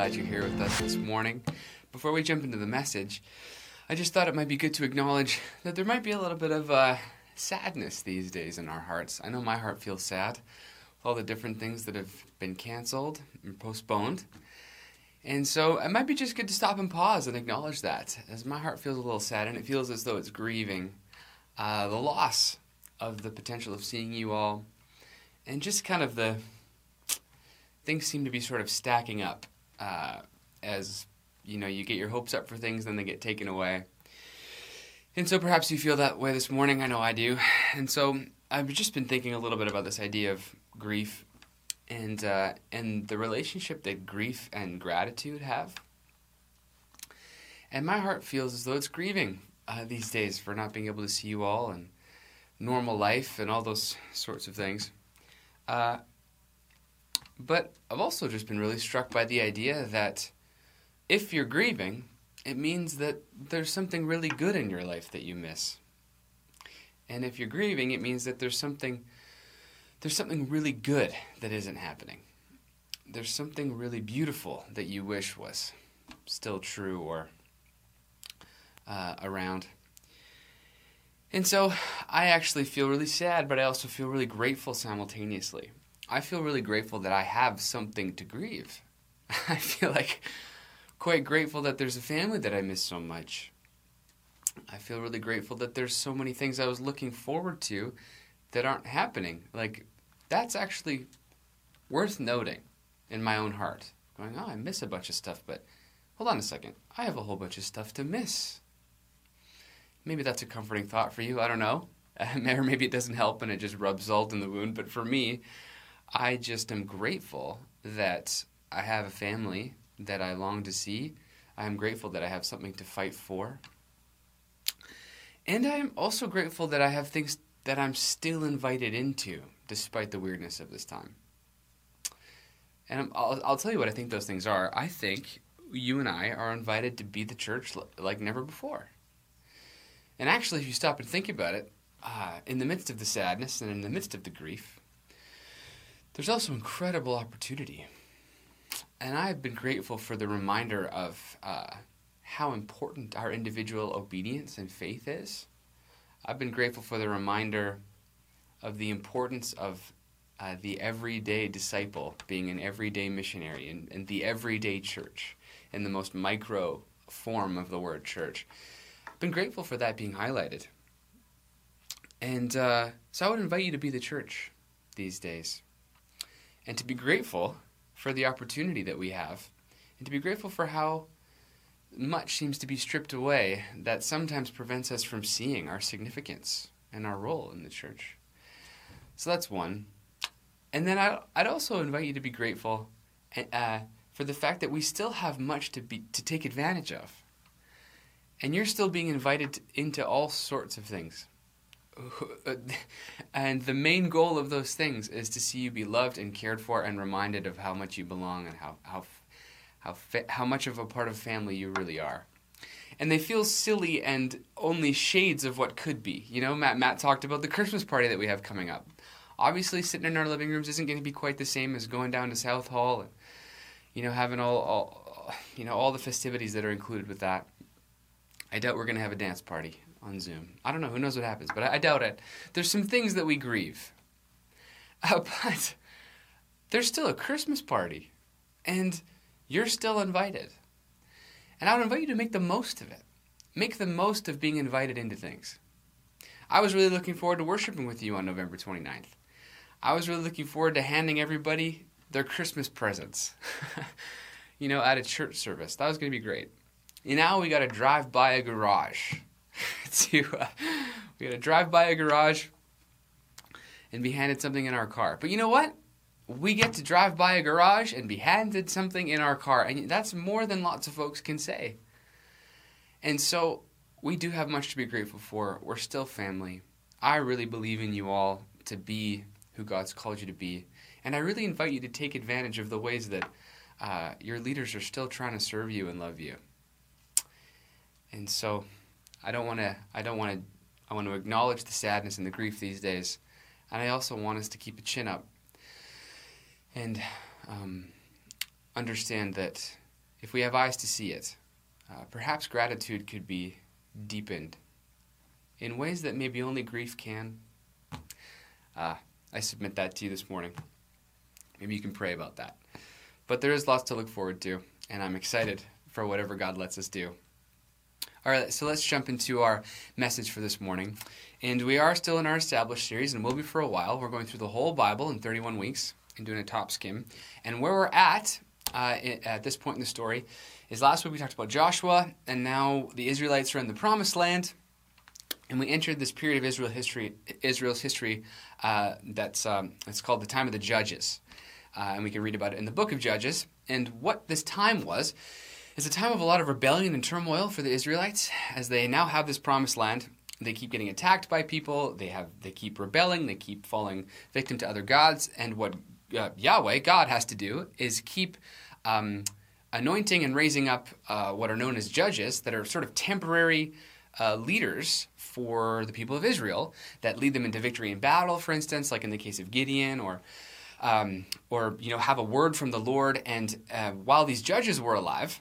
glad you're here with us this morning. Before we jump into the message, I just thought it might be good to acknowledge that there might be a little bit of uh, sadness these days in our hearts. I know my heart feels sad with all the different things that have been canceled and postponed. And so it might be just good to stop and pause and acknowledge that, as my heart feels a little sad and it feels as though it's grieving uh, the loss of the potential of seeing you all and just kind of the things seem to be sort of stacking up uh, as you know you get your hopes up for things then they get taken away. And so perhaps you feel that way this morning. I know i do. And so i've just been thinking a little bit about this idea of grief and uh, and the relationship that grief and gratitude have. And my heart feels as though it's grieving uh, these days for not being able to see you all and normal life and all those sorts of things. Uh, but I've also just been really struck by the idea that if you're grieving, it means that there's something really good in your life that you miss. And if you're grieving, it means that there's something there's something really good that isn't happening. There's something really beautiful that you wish was still true or uh, around. And so I actually feel really sad, but I also feel really grateful simultaneously. I feel really grateful that I have something to grieve. I feel like quite grateful that there's a family that I miss so much. I feel really grateful that there's so many things I was looking forward to that aren't happening. Like, that's actually worth noting in my own heart. Going, oh, I miss a bunch of stuff, but hold on a second. I have a whole bunch of stuff to miss. Maybe that's a comforting thought for you. I don't know. or maybe it doesn't help and it just rubs salt in the wound. But for me, I just am grateful that I have a family that I long to see. I am grateful that I have something to fight for. And I am also grateful that I have things that I'm still invited into, despite the weirdness of this time. And I'll, I'll tell you what I think those things are. I think you and I are invited to be the church like never before. And actually, if you stop and think about it, uh, in the midst of the sadness and in the midst of the grief, there's also incredible opportunity. And I've been grateful for the reminder of uh, how important our individual obedience and faith is. I've been grateful for the reminder of the importance of uh, the everyday disciple being an everyday missionary and, and the everyday church in the most micro form of the word church. I've been grateful for that being highlighted. And uh, so I would invite you to be the church these days and to be grateful for the opportunity that we have, and to be grateful for how much seems to be stripped away that sometimes prevents us from seeing our significance and our role in the church. So that's one. And then I'd also invite you to be grateful uh, for the fact that we still have much to be to take advantage of. And you're still being invited into all sorts of things. Uh, and the main goal of those things is to see you be loved and cared for and reminded of how much you belong and how how how how much of a part of family you really are. And they feel silly and only shades of what could be. You know, Matt Matt talked about the Christmas party that we have coming up. Obviously, sitting in our living rooms isn't going to be quite the same as going down to South Hall and you know having all, all you know all the festivities that are included with that. I doubt we're going to have a dance party on Zoom. I don't know. Who knows what happens? But I, I doubt it. There's some things that we grieve. Uh, but there's still a Christmas party, and you're still invited. And I would invite you to make the most of it. Make the most of being invited into things. I was really looking forward to worshiping with you on November 29th. I was really looking forward to handing everybody their Christmas presents, you know, at a church service. That was going to be great. And now we got to drive by a garage to uh, we got to drive by a garage and be handed something in our car. But you know what? We get to drive by a garage and be handed something in our car, and that's more than lots of folks can say. And so we do have much to be grateful for. We're still family. I really believe in you all to be who God's called you to be. And I really invite you to take advantage of the ways that uh, your leaders are still trying to serve you and love you. And so I don't want to. I don't want to. I want to acknowledge the sadness and the grief these days, and I also want us to keep a chin up and um, understand that if we have eyes to see it, uh, perhaps gratitude could be deepened in ways that maybe only grief can. Uh, I submit that to you this morning. Maybe you can pray about that. But there is lots to look forward to, and I'm excited for whatever God lets us do. All right, so let's jump into our message for this morning. And we are still in our established series, and will be for a while. We're going through the whole Bible in 31 weeks and doing a top skim. And where we're at uh, at this point in the story is last week we talked about Joshua, and now the Israelites are in the Promised Land, and we entered this period of Israel history, Israel's history uh, that's um, it's called the time of the Judges, uh, and we can read about it in the book of Judges. And what this time was is a time of a lot of rebellion and turmoil for the Israelites, as they now have this Promised Land. They keep getting attacked by people. They have they keep rebelling. They keep falling victim to other gods. And what uh, Yahweh, God, has to do is keep um, anointing and raising up uh, what are known as judges that are sort of temporary uh, leaders for the people of Israel that lead them into victory in battle, for instance, like in the case of Gideon, or um, or you know have a word from the Lord. And uh, while these judges were alive,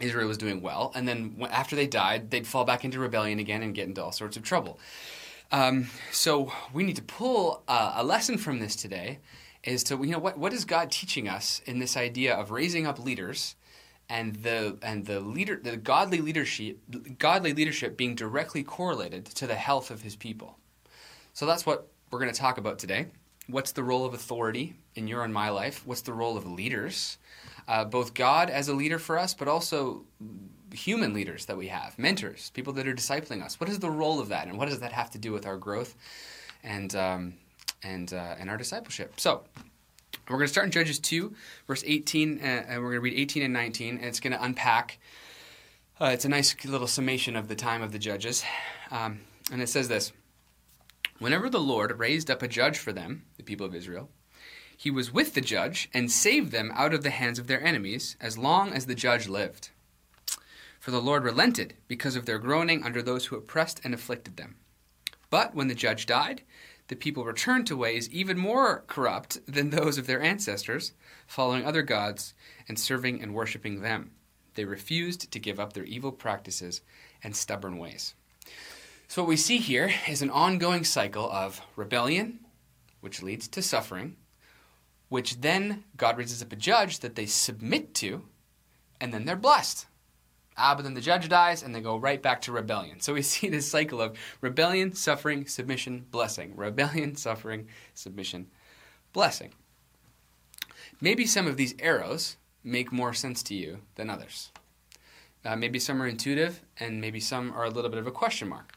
Israel was doing well, and then after they died, they'd fall back into rebellion again and get into all sorts of trouble. Um, so we need to pull uh, a lesson from this today is to you know what what is God teaching us in this idea of raising up leaders and the and the leader the godly leadership godly leadership being directly correlated to the health of his people. So that's what we're going to talk about today. What's the role of authority in your and my life? What's the role of leaders? Uh, both God as a leader for us, but also human leaders that we have, mentors, people that are discipling us. What is the role of that, and what does that have to do with our growth and um, and uh, and our discipleship? So we're going to start in Judges 2, verse 18, uh, and we're going to read 18 and 19, and it's going to unpack. Uh, it's a nice little summation of the time of the judges. Um, and it says this Whenever the Lord raised up a judge for them, the people of Israel, he was with the judge and saved them out of the hands of their enemies as long as the judge lived. For the Lord relented because of their groaning under those who oppressed and afflicted them. But when the judge died, the people returned to ways even more corrupt than those of their ancestors, following other gods and serving and worshiping them. They refused to give up their evil practices and stubborn ways. So, what we see here is an ongoing cycle of rebellion, which leads to suffering, which then God raises up a judge that they submit to, and then they're blessed. Ah, but then the judge dies and they go right back to rebellion. So we see this cycle of rebellion, suffering, submission, blessing. Rebellion, suffering, submission, blessing. Maybe some of these arrows make more sense to you than others. Uh, maybe some are intuitive and maybe some are a little bit of a question mark.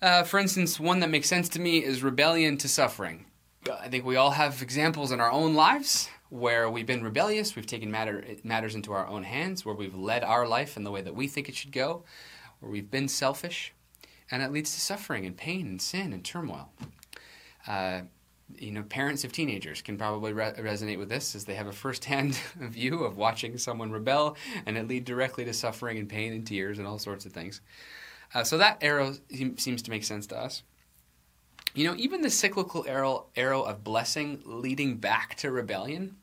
Uh, for instance, one that makes sense to me is rebellion to suffering. I think we all have examples in our own lives where we've been rebellious, we've taken matter, matters into our own hands, where we've led our life in the way that we think it should go, where we've been selfish, and it leads to suffering and pain and sin and turmoil. Uh, you know, parents of teenagers can probably re- resonate with this as they have a first-hand view of watching someone rebel, and it lead directly to suffering and pain and tears and all sorts of things. Uh, so that arrow seems to make sense to us. You know, even the cyclical arrow, arrow of blessing leading back to rebellion,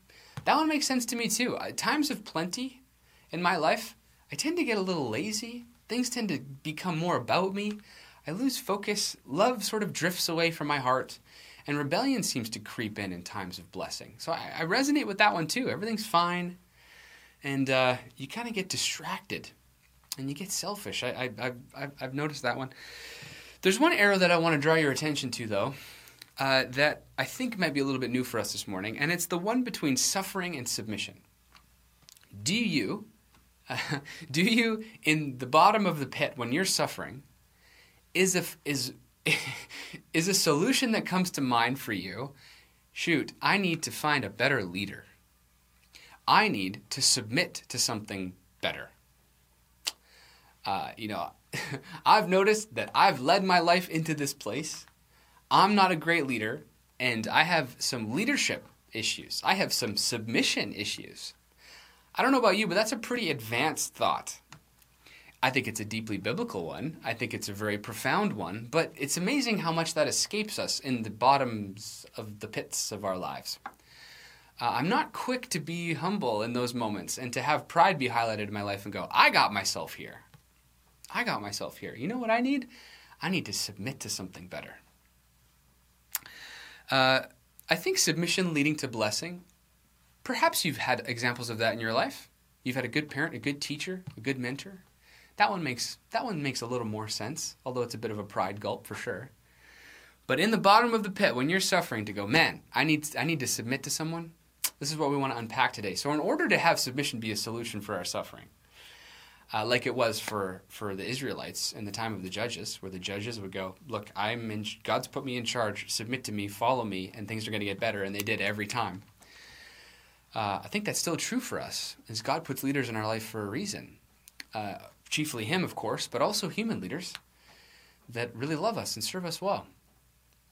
that one makes sense to me too. At times of plenty in my life, I tend to get a little lazy. Things tend to become more about me. I lose focus. Love sort of drifts away from my heart. And rebellion seems to creep in in times of blessing. So I, I resonate with that one too. Everything's fine. And uh, you kind of get distracted and you get selfish. I, I, I've, I've noticed that one. There's one arrow that I want to draw your attention to, though, uh, that I think might be a little bit new for us this morning, and it's the one between suffering and submission. Do you, uh, do you, in the bottom of the pit when you're suffering, is a, is is a solution that comes to mind for you? Shoot, I need to find a better leader. I need to submit to something better. Uh, you know, I've noticed that I've led my life into this place. I'm not a great leader, and I have some leadership issues. I have some submission issues. I don't know about you, but that's a pretty advanced thought. I think it's a deeply biblical one. I think it's a very profound one, but it's amazing how much that escapes us in the bottoms of the pits of our lives. Uh, I'm not quick to be humble in those moments and to have pride be highlighted in my life and go, I got myself here. I got myself here. You know what I need? I need to submit to something better. Uh, I think submission leading to blessing. Perhaps you've had examples of that in your life. You've had a good parent, a good teacher, a good mentor. That one makes that one makes a little more sense, although it's a bit of a pride gulp for sure. But in the bottom of the pit, when you're suffering, to go, man, I need I need to submit to someone. This is what we want to unpack today. So, in order to have submission be a solution for our suffering, uh, like it was for for the Israelites in the time of the judges, where the judges would go, "Look, I'm in. God's put me in charge. Submit to me. Follow me, and things are going to get better." And they did every time. Uh, I think that's still true for us, as God puts leaders in our life for a reason. Uh, chiefly Him, of course, but also human leaders that really love us and serve us well.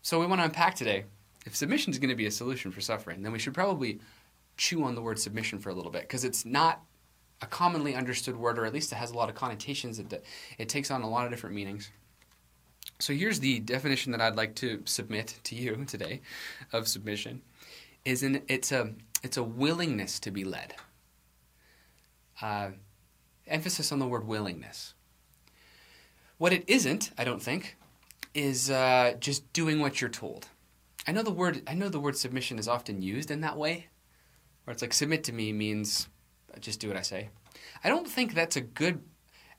So we want to unpack today. If submission is going to be a solution for suffering, then we should probably chew on the word submission for a little bit because it's not a commonly understood word, or at least it has a lot of connotations. It, it takes on a lot of different meanings. So here's the definition that I'd like to submit to you today of submission. Is in it's a it's a willingness to be led. Uh, emphasis on the word willingness. What it isn't, I don't think, is uh, just doing what you're told. I know the word I know the word submission is often used in that way, where it's like submit to me means just do what I say. I don't think that's a good,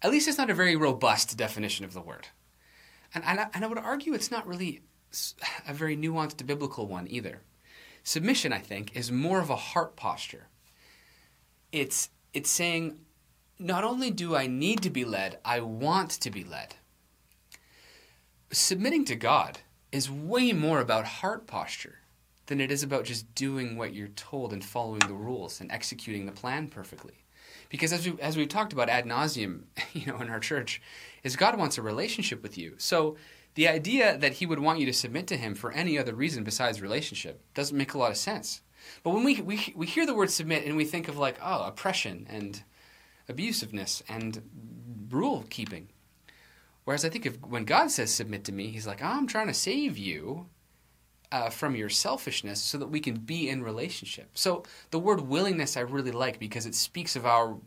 at least it's not a very robust definition of the word. And, and, I, and I would argue it's not really a very nuanced biblical one either. Submission, I think, is more of a heart posture. It's, it's saying, not only do I need to be led, I want to be led. Submitting to God is way more about heart posture than it is about just doing what you're told and following the rules and executing the plan perfectly. Because as we as we've talked about ad nauseum, you know, in our church, is God wants a relationship with you. So the idea that He would want you to submit to Him for any other reason besides relationship doesn't make a lot of sense. But when we we we hear the word submit and we think of like oh oppression and abusiveness and rule keeping, whereas I think if when God says submit to me, He's like I'm trying to save you uh, from your selfishness so that we can be in relationship. So the word willingness I really like because it speaks of our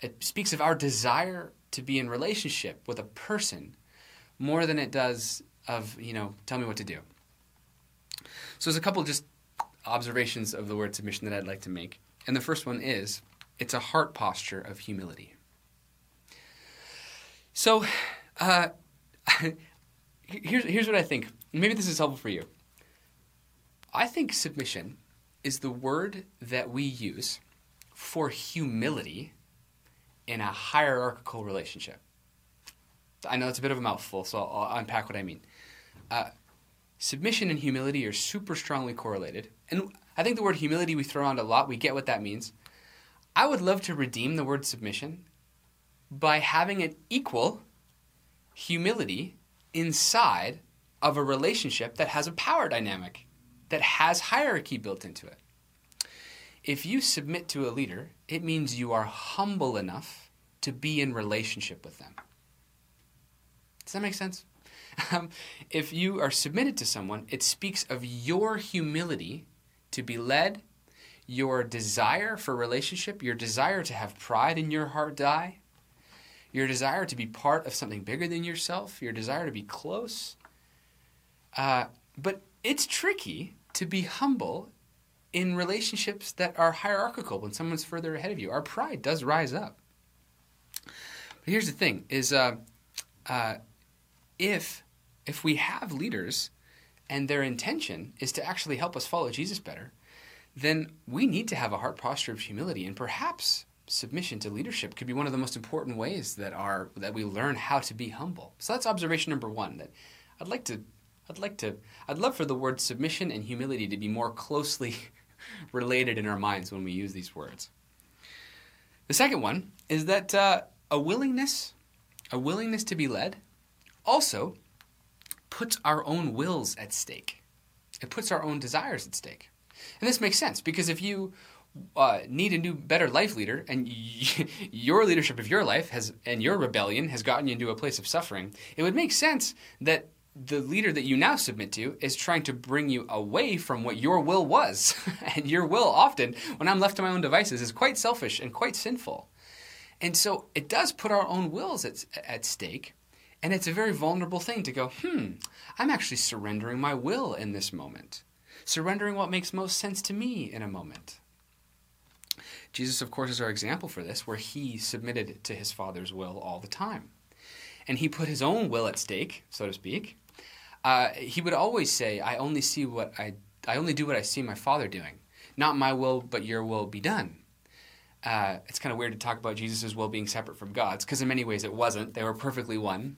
it speaks of our desire to be in relationship with a person more than it does of, you know, tell me what to do. So there's a couple just observations of the word submission that I'd like to make. And the first one is it's a heart posture of humility. So uh, here's, here's what I think. Maybe this is helpful for you. I think submission is the word that we use for humility in a hierarchical relationship. I know it's a bit of a mouthful, so I'll, unpack what I mean. Uh, submission and humility are super strongly correlated. And I think the word humility we throw around a lot, we get what that means. I would love to redeem the word submission by having it equal humility inside of a relationship that has a power dynamic that has hierarchy built into it. If you submit to a leader, it means you are humble enough to be in relationship with them. Does that make sense? Um, if you are submitted to someone, it speaks of your humility to be led, your desire for relationship, your desire to have pride in your heart die, your desire to be part of something bigger than yourself, your desire to be close. Uh, but it's tricky to be humble in relationships that are hierarchical when someone's further ahead of you. Our pride does rise up. But here's the thing: is uh, uh, if if we have leaders and their intention is to actually help us follow Jesus better, then we need to have a heart posture of humility and perhaps submission to leadership could be one of the most important ways that are that we learn how to be humble. So that's observation number 1 that I'd like to I'd like to, I'd love for the word submission and humility to be more closely related in our minds when we use these words. The second one is that uh, a willingness, a willingness to be led, also puts our own wills at stake. It puts our own desires at stake. And this makes sense because if you uh, need a new, better life leader, and y- your leadership of your life has and your rebellion has gotten you into a place of suffering, it would make sense that the leader that you now submit to is trying to bring you away from what your will was. and your will, often, when I'm left to my own devices, is quite selfish and quite sinful. And so it does put our own wills at, at stake. And it's a very vulnerable thing to go, hmm, I'm actually surrendering my will in this moment, surrendering what makes most sense to me in a moment. Jesus, of course, is our example for this, where he submitted to his Father's will all the time. And he put his own will at stake, so to speak. Uh, he would always say, I only see what I, I only do what I see my Father doing. Not my will, but your will be done. Uh, it's kind of weird to talk about Jesus' will being separate from God's, because in many ways it wasn't. They were perfectly one.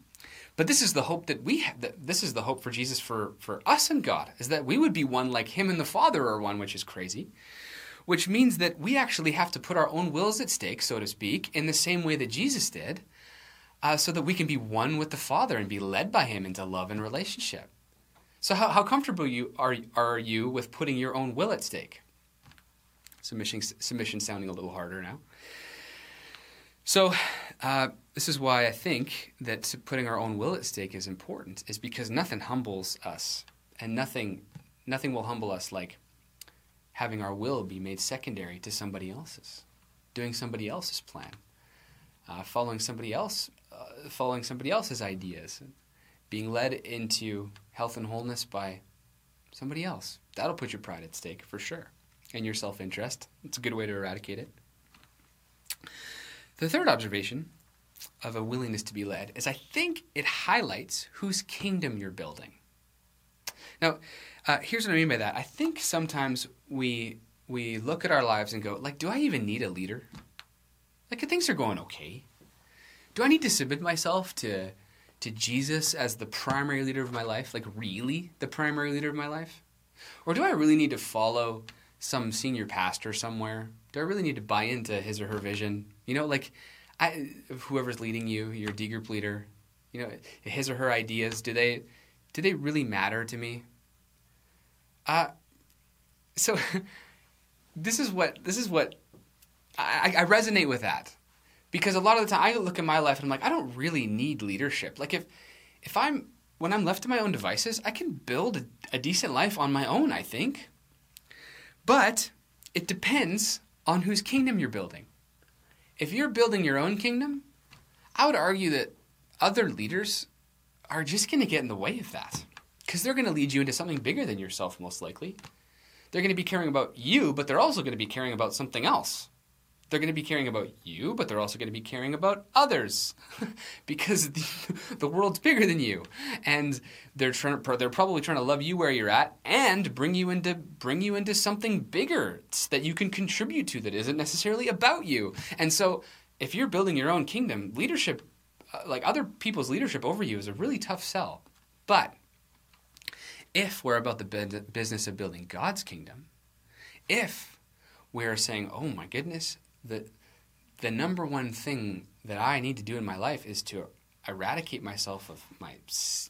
But this is the hope that we have. That this is the hope for Jesus for, for us and God, is that we would be one like Him and the Father are one, which is crazy. Which means that we actually have to put our own wills at stake, so to speak, in the same way that Jesus did, uh, so that we can be one with the Father and be led by Him into love and relationship. So, how, how comfortable you are, are you with putting your own will at stake? Submission, submission sounding a little harder now. So, uh, this is why I think that putting our own will at stake is important, is because nothing humbles us, and nothing, nothing will humble us like having our will be made secondary to somebody else's, doing somebody else's plan, uh, following somebody else, uh, following somebody else's ideas, being led into health and wholeness by somebody else. That'll put your pride at stake for sure and your self interest. It's a good way to eradicate it. The third observation of a willingness to be led is I think it highlights whose kingdom you're building. Now, uh, here's what I mean by that. I think sometimes we we look at our lives and go, like, do I even need a leader? Like, things are going okay. Do I need to submit myself to to Jesus as the primary leader of my life? Like, really, the primary leader of my life? Or do I really need to follow some senior pastor somewhere? Do I really need to buy into his or her vision? You know, like I, whoever's leading you, your D group leader, you know, his or her ideas, do they do they really matter to me? Uh so this is what this is what I, I resonate with that because a lot of the time I look at my life and I'm like I don't really need leadership. Like if if I'm when I'm left to my own devices, I can build a, a decent life on my own. I think. But it depends on whose kingdom you're building. If you're building your own kingdom, I would argue that other leaders are just going to get in the way of that because they're going to lead you into something bigger than yourself, most likely. They're going to be caring about you, but they're also going to be caring about something else they're going to be caring about you, but they're also going to be caring about others because the, the, world's bigger than you, and they're trying. They're probably trying to love you where you're at and bring you into bring you into something bigger that you can contribute to that isn't necessarily about you. And so, if you're building your own kingdom, leadership, uh, like other people's leadership over you, is a really tough sell. But if we're about the business of building God's kingdom, if we're saying, "Oh my goodness, the the number one thing that I need to do in my life is to eradicate myself of my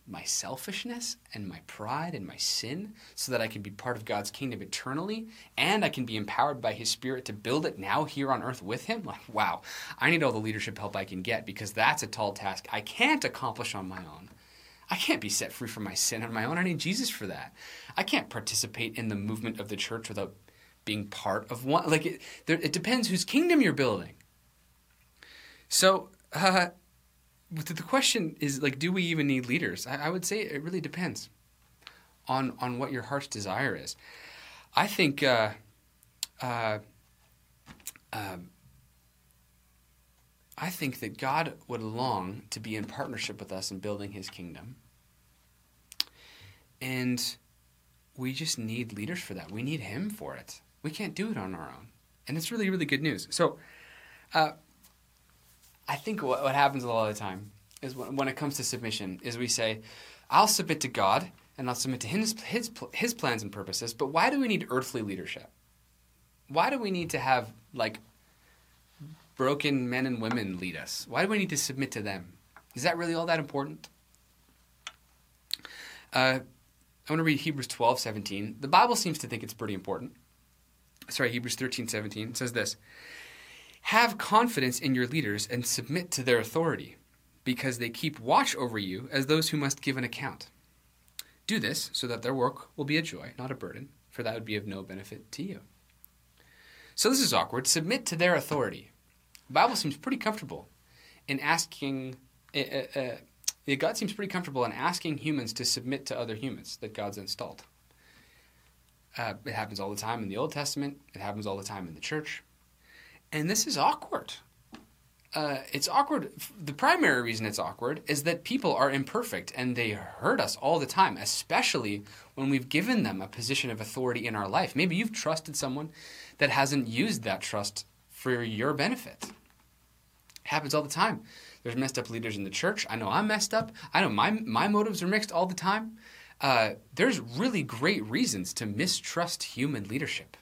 my selfishness and my pride and my sin so that I can be part of God's kingdom eternally and I can be empowered by his spirit to build it now here on earth with him. Like wow I need all the leadership help I can get because that's a tall task I can't accomplish on my own. I can't be set free from my sin on my own. I need Jesus for that. I can't participate in the movement of the church without being part of one. Like it, there, it depends whose kingdom you're building. So uh, the question is like, do we even need leaders? I, I, would say it really depends on on what your heart's desire is. I think. Uh, uh, um, I think that God would long to be in partnership with us in building His kingdom. And we just need leaders for that. We need Him for it. We can't do it on our own. And it's really, really good news. So, uh, I think what, what, happens a lot of the time is when, when, it comes to submission, is we say, I'll submit to God and I'll submit to his, his, his plans and purposes, but why do we need earthly leadership? Why do we need to have, like, broken men and women lead us? Why do we need to submit to them? Is that really all that important? Uh, I want to read Hebrews 12, 17. The Bible seems to think it's pretty important sorry, Hebrews 13, 17 says this Have confidence in your leaders and submit to their authority, because they keep watch over you as those who must give an account. Do this so that their work will be a joy, not a burden, for that would be of no benefit to you. So this is awkward. Submit to their authority. The Bible seems pretty comfortable in asking. Uh, uh, God seems pretty comfortable in asking humans to submit to other humans that God's installed. Uh, it happens all the time in the Old Testament. It happens all the time in the church, and this is awkward. Uh, it's awkward. The primary reason it's awkward is that people are imperfect and they hurt us all the time, especially when we've given them a position of authority in our life. Maybe you've trusted someone that hasn't used that trust for your benefit. It happens all the time. There's messed up leaders in the church. I know I'm messed up. I know my, my motives are mixed all the time. Uh, there's really great reasons to mistrust human leadership.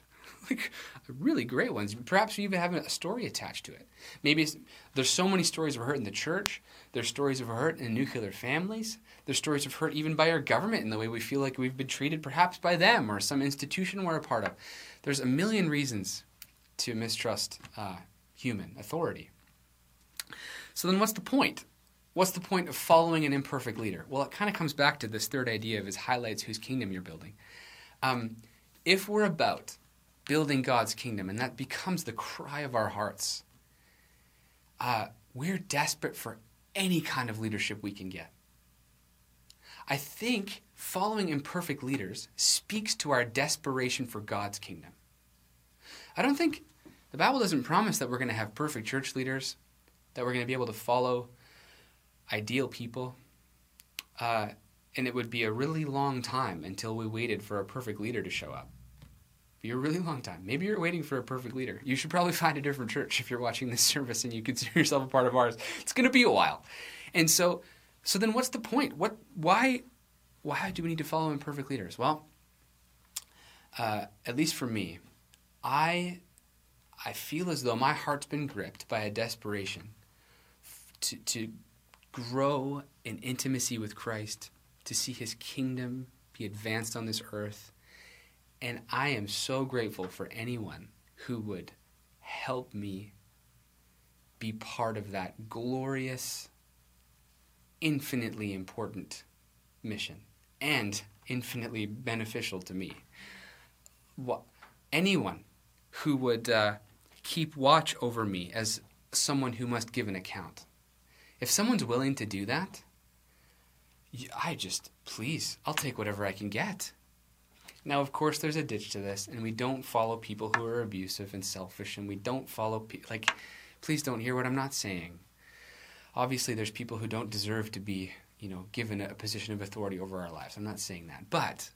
like really great ones. Perhaps you even have a story attached to it. Maybe there's so many stories of hurt in the church. There's stories of hurt in nuclear families. There's stories of hurt even by our government in the way we feel like we've been treated, perhaps by them or some institution we're a part of. There's a million reasons to mistrust uh, human authority. So then, what's the point? What's the point of following an imperfect leader? Well, it kind of comes back to this third idea of his highlights whose kingdom you're building. Um, if we're about building God's kingdom, and that becomes the cry of our hearts, uh, we're desperate for any kind of leadership we can get. I think following imperfect leaders speaks to our desperation for God's kingdom. I don't think the Bible doesn't promise that we're going to have perfect church leaders, that we're going to be able to follow ideal people. Uh, and it would be a really long time until we waited for a perfect leader to show up. Be a really long time. Maybe you're waiting for a perfect leader. You should probably find a different church if you're watching this service and you consider yourself a part of ours. It's going to be a while. And so so then what's the point? What why why do we need to follow imperfect leaders? Well, uh, at least for me, I I feel as though my heart's been gripped by a desperation to, to grow in intimacy with Christ, to see his kingdom be advanced on this earth. And I am so grateful for anyone who would help me be part of that glorious, infinitely important mission and infinitely beneficial to me. Anyone who would uh, keep watch over me as someone who must give an account. If someone's willing to do that, I just, please, I'll take whatever I can get. Now, of course, there's a ditch to this, and we don't follow people who are abusive and selfish, and we don't follow, pe- like, please don't hear what I'm not saying. Obviously, there's people who don't deserve to be, you know, given a position of authority over our lives. I'm not saying that. But,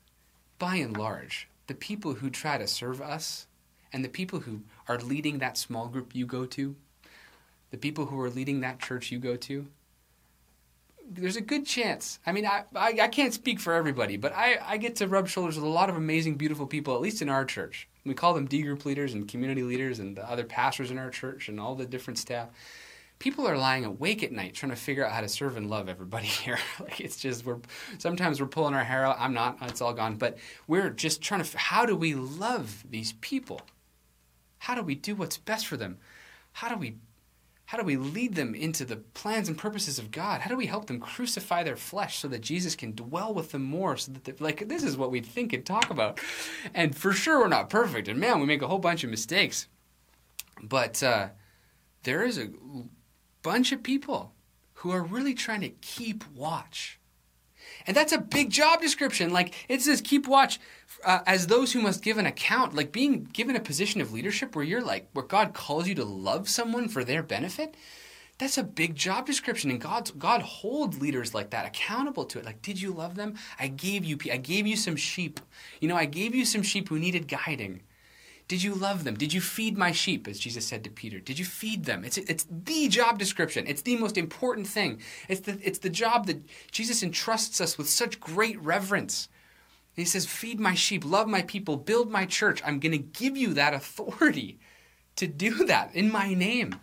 by and large, the people who try to serve us and the people who are leading that small group you go to, the people who are leading that church you go to, there's a good chance. I mean, I, I, I, can't speak for everybody, but I, I get to rub shoulders with a lot of amazing, beautiful people, at least in our church. We call them D group leaders and community leaders and the other pastors in our church and all the different staff. People are lying awake at night trying to figure out how to serve and love everybody here. like it's just we're sometimes we're pulling our hair out. I'm not. It's all gone. But we're just trying to. How do we love these people? How do we do what's best for them? How do we how do we lead them into the plans and purposes of God? How do we help them crucify their flesh so that Jesus can dwell with them more? So that, like, this is what we think and talk about. And for sure, we're not perfect. And man, we make a whole bunch of mistakes. But uh, there is a bunch of people who are really trying to keep watch and that's a big job description. Like it says, keep watch uh, as those who must give an account. Like being given a position of leadership where you're like, where God calls you to love someone for their benefit. That's a big job description, and God God holds leaders like that accountable to it. Like, did you love them? I gave you I gave you some sheep. You know, I gave you some sheep who needed guiding. Did you love them? Did you feed my sheep, as Jesus said to Peter? Did you feed them? It's, it's the job description. It's the most important thing. It's the, it's the job that Jesus entrusts us with such great reverence. he says, Feed my sheep, love my people, build my church. I'm going to give you that authority to do that in my name.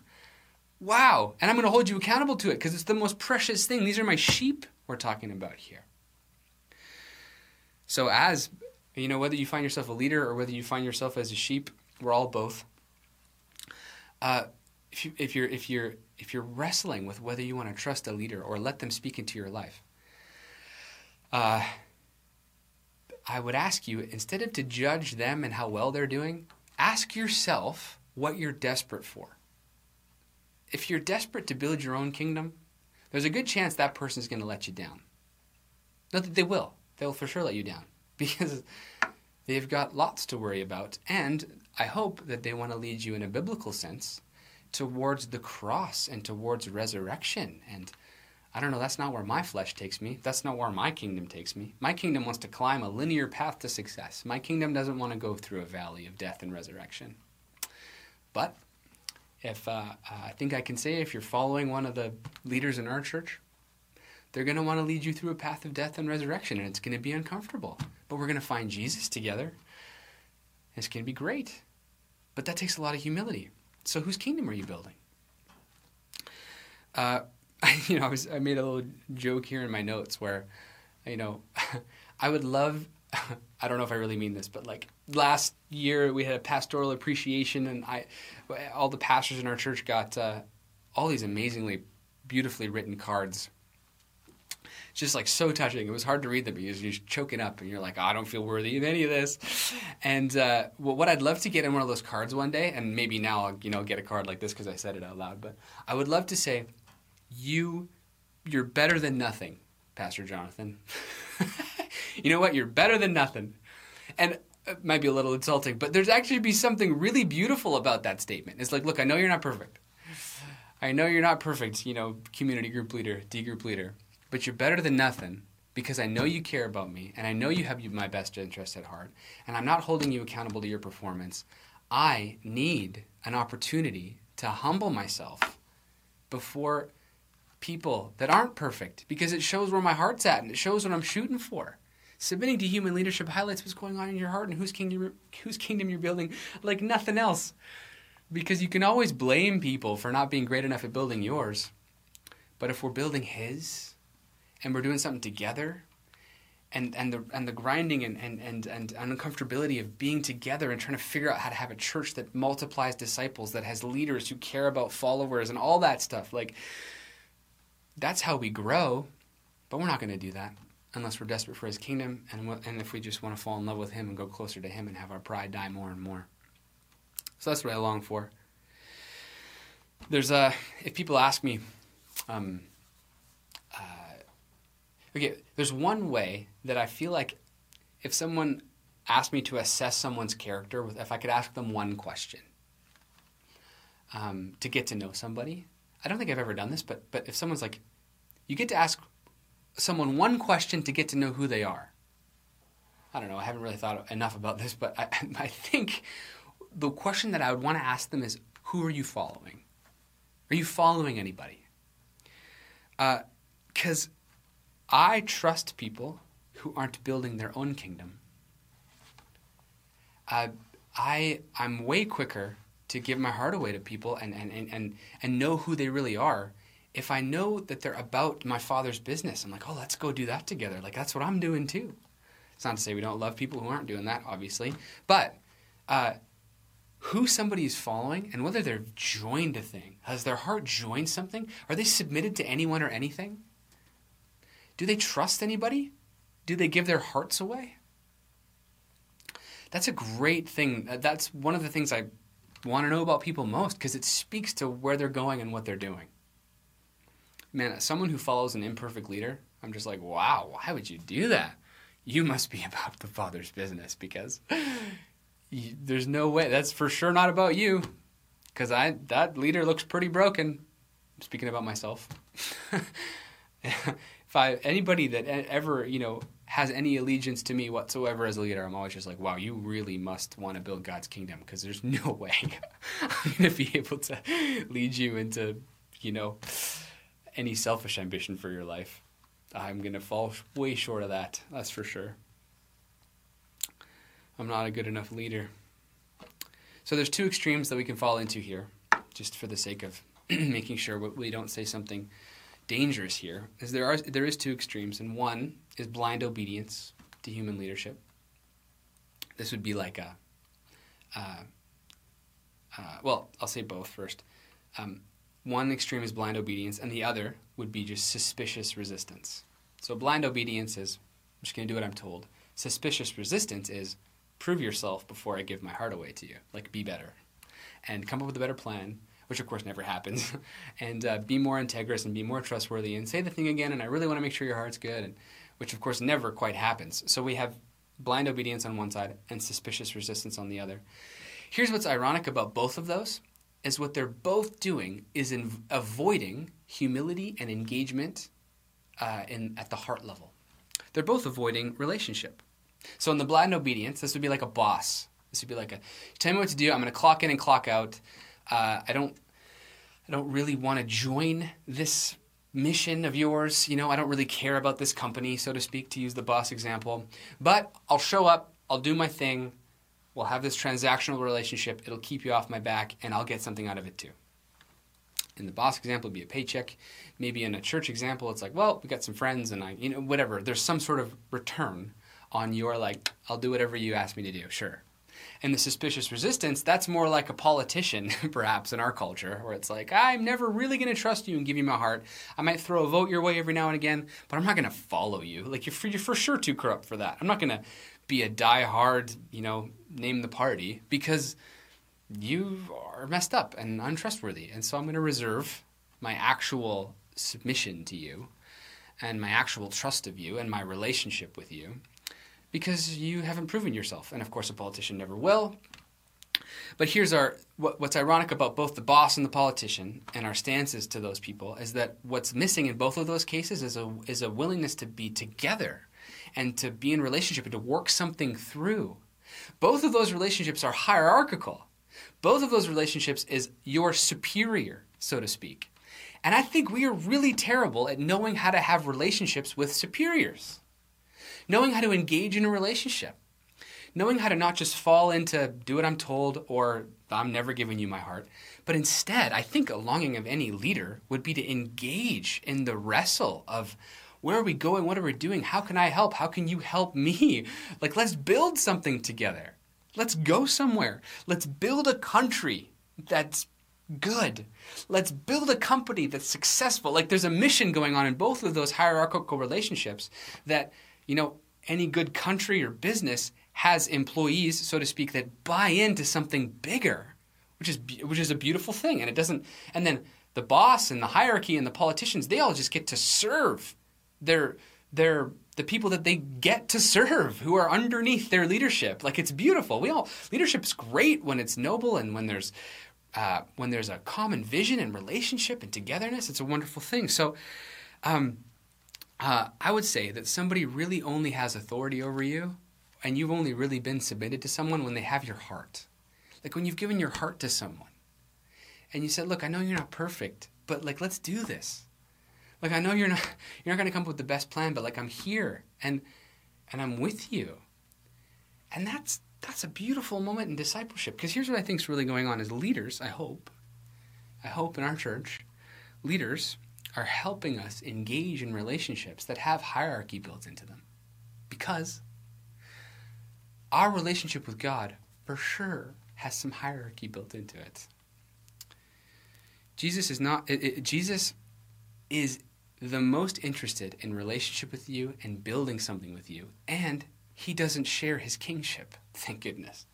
Wow. And I'm going to hold you accountable to it because it's the most precious thing. These are my sheep we're talking about here. So, as you know, whether you find yourself a leader or whether you find yourself as a sheep, we're all both. Uh, if, you, if you're if you're if you're wrestling with whether you want to trust a leader or let them speak into your life, uh, I would ask you instead of to judge them and how well they're doing, ask yourself what you're desperate for. If you're desperate to build your own kingdom, there's a good chance that person's going to let you down. Not that they will. They'll for sure let you down because they've got lots to worry about. And I hope that they want to lead you in a biblical sense towards the cross and towards resurrection. And I don't know, that's not where my flesh takes me. That's not where my kingdom takes me. My kingdom wants to climb a linear path to success. My kingdom doesn't want to go through a valley of death and resurrection. But if uh, I think I can say if you're following one of the leaders in our church, they're going to want to lead you through a path of death and resurrection, and it's going to be uncomfortable. But we're going to find Jesus together. It's going to be great. But that takes a lot of humility. So, whose kingdom are you building? Uh, you know, I, was, I made a little joke here in my notes where, you know, I would love. I don't know if I really mean this, but like last year we had a pastoral appreciation, and I, all the pastors in our church got uh, all these amazingly, beautifully written cards just like so touching. It was hard to read them because you're choking up and you're like, oh, I don't feel worthy of any of this. And uh, what I'd love to get in one of those cards one day, and maybe now I'll you know get a card like this because I said it out loud, but I would love to say, you, you're better than nothing, Pastor Jonathan. you know what? You're better than nothing. And it might be a little insulting, but there's actually be something really beautiful about that statement. It's like, look, I know you're not perfect. I know you're not perfect, you know, community group leader, D group leader but you're better than nothing because I know you care about me and I know you have my best interest at heart and I'm not holding you accountable to your performance. I need an opportunity to humble myself before people that aren't perfect because it shows where my heart's at and it shows what I'm shooting for. Submitting to human leadership highlights what's going on in your heart and whose kingdom, whose kingdom you're building like nothing else. Because you can always blame people for not being great enough at building yours. But if we're building His, and we're doing something together and and the and the grinding and, and, and, and uncomfortability of being together and trying to figure out how to have a church that multiplies disciples, that has leaders who care about followers and all that stuff. Like that's how we grow, but we're not going to do that unless we're desperate for His kingdom and and if we just want to fall in love with Him and go closer to Him and have our pride die more and more. So that's what I long for. There's a if people ask me. Um, Okay, there's one way that I feel like if someone asked me to assess someone's character, if I could ask them one question um, to get to know somebody, I don't think I've ever done this, but but if someone's like, you get to ask someone one question to get to know who they are. I don't know. I haven't really thought enough about this, but I, I think the question that I would want to ask them is, who are you following? Are you following anybody? Because uh, I trust people who aren't building their own kingdom. Uh, I I'm way quicker to give my heart away to people and, and, and, and, and know who they really are if I know that they're about my father's business. I'm like, oh, let's go do that together. Like that's what I'm doing too. It's not to say we don't love people who aren't doing that, obviously, but uh, who somebody is following and whether they're joined a thing, has their heart joined something? Are they submitted to anyone or anything? Do they trust anybody? Do they give their hearts away? That's a great thing. That's one of the things I want to know about people most because it speaks to where they're going and what they're doing. Man, as someone who follows an imperfect leader, I'm just like, wow, why would you do that? You must be about the Father's business because you, there's no way. That's for sure not about you because I that leader looks pretty broken. I'm speaking about myself. I anybody that ever you know has any allegiance to me whatsoever as a leader, I'm always just like, wow, you really must want to build God's kingdom because there's no way I'm going to be able to lead you into you know any selfish ambition for your life. I'm going to fall way short of that. That's for sure. I'm not a good enough leader. So there's two extremes that we can fall into here, just for the sake of making sure we don't say something dangerous here is there are there is two extremes, and one is blind obedience to human leadership. This would be like a, uh, uh, well, I'll say both first. Um, one extreme is blind obedience, and the other would be just suspicious resistance. So blind obedience is I'm just going to do what I'm told. Suspicious resistance is prove yourself before I give my heart away to you. Like, be better. And come up with a better plan, which of course never happens. and uh, be more integrous and be more trustworthy and say the thing again, and I really want to make sure your heart's good, and, which of course never quite happens. So we have blind obedience on one side and suspicious resistance on the other. Here's what's ironic about both of those is what they're both doing is in avoiding humility and engagement uh, in, at the heart level. They're both avoiding relationship. So in the blind obedience, this would be like a boss. This would be like a tell me what to do. I'm going to clock in and clock out. Uh, I don't I don't really want to join this mission of yours. You know, I don't really care about this company, so to speak, to use the boss example. But I'll show up. I'll do my thing. We'll have this transactional relationship. It'll keep you off my back, and I'll get something out of it too. In the boss example, it'd be a paycheck. Maybe in a church example, it's like, well, we got some friends, and I, you know, whatever. There's some sort of return on your like, I'll do whatever you ask me to do. Sure. And the suspicious resistance, that's more like a politician, perhaps, in our culture, where it's like, I'm never really going to trust you and give you my heart. I might throw a vote your way every now and again, but I'm not going to follow you. Like, you're for, you're for sure too corrupt for that. I'm not going to be a die-hard, you know, name the party, because you are messed up and untrustworthy. And so I'm going to reserve my actual submission to you and my actual trust of you and my relationship with you because you haven't proven yourself. And of course, a politician never will. But here's our what, what's ironic about both the boss and the politician and our stances to those people is that what's missing in both of those cases is a is a willingness to be together and to be in relationship and to work something through. Both of those relationships are hierarchical. Both of those relationships is your superior, so to speak. And I think we are really terrible at knowing how to have relationships with superiors knowing how to engage in a relationship, knowing how to not just fall into do what I'm told or I'm never giving you my heart, but instead, I think a longing of any leader would be to engage in the wrestle of where are we going? What are we doing? How can I help? How can you help me? Like, let's build something together. Let's go somewhere. Let's build a country that's good. Let's build a company that's successful. Like, there's a mission going on in both of those hierarchical relationships that you know, any good country or business has employees, so to speak, that buy into something bigger, which is which is a beautiful thing. And it doesn't. And then the boss and the hierarchy and the politicians, they all just get to serve their their the people that they get to serve who are underneath their leadership. Like it's beautiful. We all leadership's great when it's noble and when there's uh, when there's a common vision and relationship and togetherness. It's a wonderful thing. So. Um, uh, I would say that somebody really only has authority over you, and you've only really been submitted to someone when they have your heart. Like when you've given your heart to someone, and you said, "Look, I know you're not perfect, but like let's do this." Like I know you're not you're not going to come up with the best plan, but like I'm here and and I'm with you. And that's that's a beautiful moment in discipleship because here's what I think is really going on as leaders, I hope. I hope in our church, leaders are helping us engage in relationships that have hierarchy built into them. Because our relationship with God, for sure, has some hierarchy built into it. Jesus is not, it, it, Jesus is the most interested in relationship with you and building something with you, and he doesn't share his kingship, thank goodness.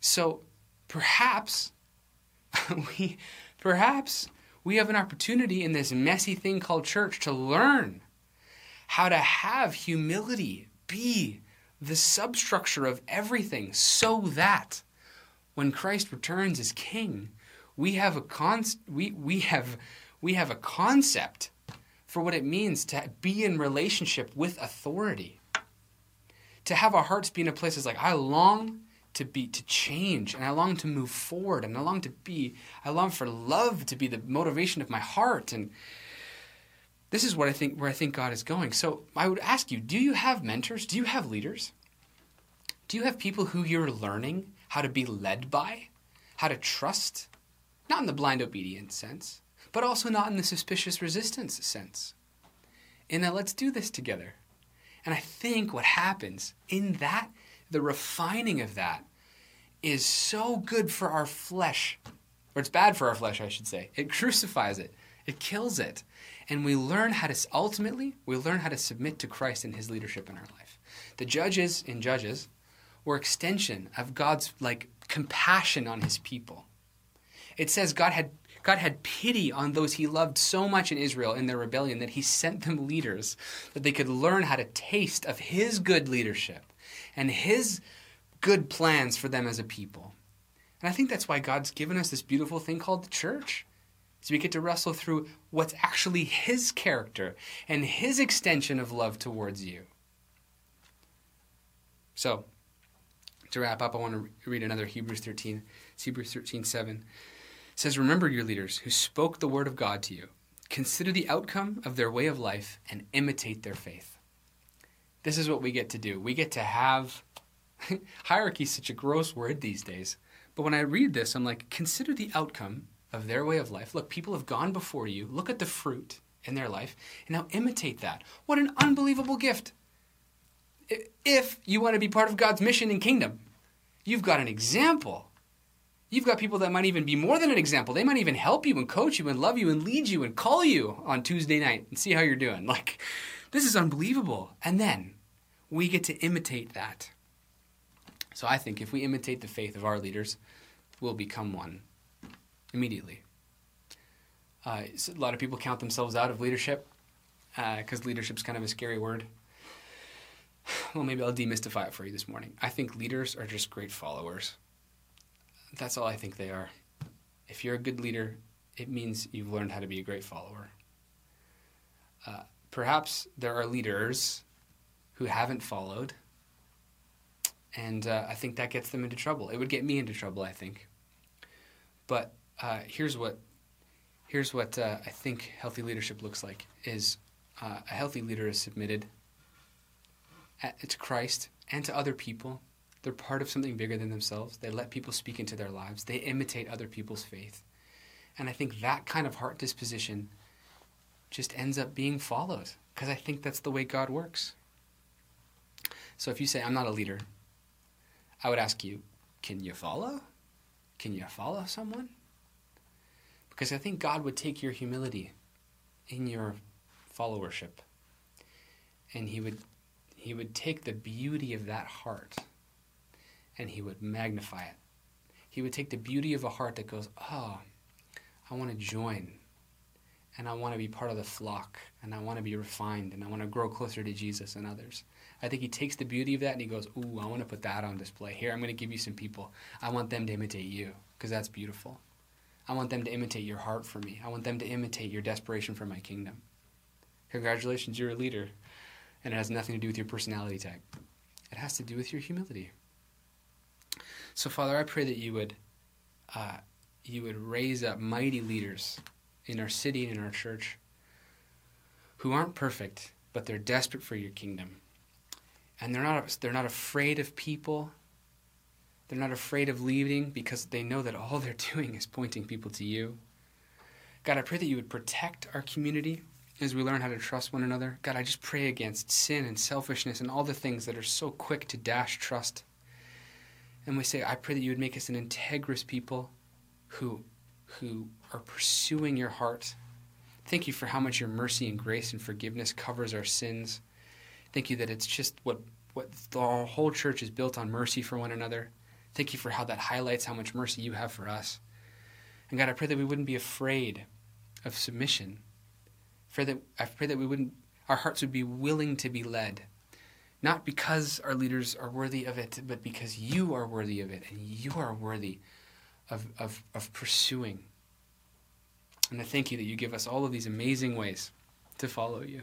So perhaps we, perhaps we have an opportunity in this messy thing called church to learn how to have humility be the substructure of everything so that when Christ returns as king, we have a con- we, we have we have a concept for what it means to be in relationship with authority. To have our hearts be in a place that's like, I long to be to change and I long to move forward and I long to be I long for love to be the motivation of my heart and this is what I think where I think God is going. So I would ask you, do you have mentors? Do you have leaders? Do you have people who you're learning how to be led by? How to trust? Not in the blind obedience sense, but also not in the suspicious resistance sense. In a let's do this together. And I think what happens in that, the refining of that, is so good for our flesh, or it's bad for our flesh, I should say. It crucifies it, it kills it. And we learn how to, ultimately, we learn how to submit to Christ and his leadership in our life. The judges in Judges were extension of God's like compassion on his people. It says God had God had pity on those he loved so much in Israel in their rebellion that he sent them leaders that they could learn how to taste of his good leadership and his good plans for them as a people. And I think that's why God's given us this beautiful thing called the church. So we get to wrestle through what's actually his character and his extension of love towards you. So, to wrap up, I want to read another Hebrews 13. It's Hebrews 13, 7. It says, Remember your leaders who spoke the word of God to you. Consider the outcome of their way of life and imitate their faith. This is what we get to do. We get to have hierarchy is such a gross word these days. But when I read this, I'm like, consider the outcome of their way of life. Look, people have gone before you. Look at the fruit in their life, and now imitate that. What an unbelievable gift. If you want to be part of God's mission and kingdom, you've got an example. You've got people that might even be more than an example. They might even help you and coach you and love you and lead you and call you on Tuesday night and see how you're doing. Like, this is unbelievable. And then we get to imitate that. So I think if we imitate the faith of our leaders, we'll become one immediately. Uh, a lot of people count themselves out of leadership because uh, leadership's kind of a scary word. Well, maybe I'll demystify it for you this morning. I think leaders are just great followers. That's all I think they are. If you're a good leader, it means you've learned how to be a great follower. Uh, perhaps there are leaders who haven't followed and uh, I think that gets them into trouble. It would get me into trouble, I think. But uh, here's what here's what uh, I think healthy leadership looks like: is uh, a healthy leader is submitted to Christ and to other people. They're part of something bigger than themselves. They let people speak into their lives. They imitate other people's faith, and I think that kind of heart disposition just ends up being followed because I think that's the way God works. So if you say, I'm not a leader, I would ask you, can you follow? Can you follow someone? Because I think God would take your humility in your followership and he would he would take the beauty of that heart and he would magnify it. He would take the beauty of a heart that goes, "Oh, I want to join and I want to be part of the flock and I want to be refined and I want to grow closer to Jesus and others." I think he takes the beauty of that and he goes, Ooh, I want to put that on display. Here, I'm going to give you some people. I want them to imitate you because that's beautiful. I want them to imitate your heart for me. I want them to imitate your desperation for my kingdom. Congratulations, you're a leader. And it has nothing to do with your personality type, it has to do with your humility. So, Father, I pray that you would, uh, you would raise up mighty leaders in our city and in our church who aren't perfect, but they're desperate for your kingdom and they're not they're not afraid of people. They're not afraid of leaving because they know that all they're doing is pointing people to you. God, I pray that you would protect our community as we learn how to trust one another. God, I just pray against sin and selfishness and all the things that are so quick to dash trust. And we say, I pray that you would make us an integrous people who who are pursuing your heart. Thank you for how much your mercy and grace and forgiveness covers our sins. Thank you that it's just what what the whole church is built on mercy for one another. Thank you for how that highlights how much mercy you have for us. And God, I pray that we wouldn't be afraid of submission. Pray that I pray that we wouldn't our hearts would be willing to be led. Not because our leaders are worthy of it, but because you are worthy of it and you are worthy of, of, of pursuing. And I thank you that you give us all of these amazing ways to follow you.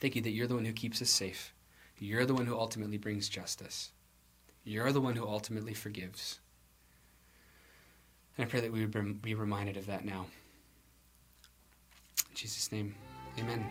Thank you that you're the one who keeps us safe. You're the one who ultimately brings justice. You're the one who ultimately forgives. And I pray that we would be reminded of that now. In Jesus' name, amen.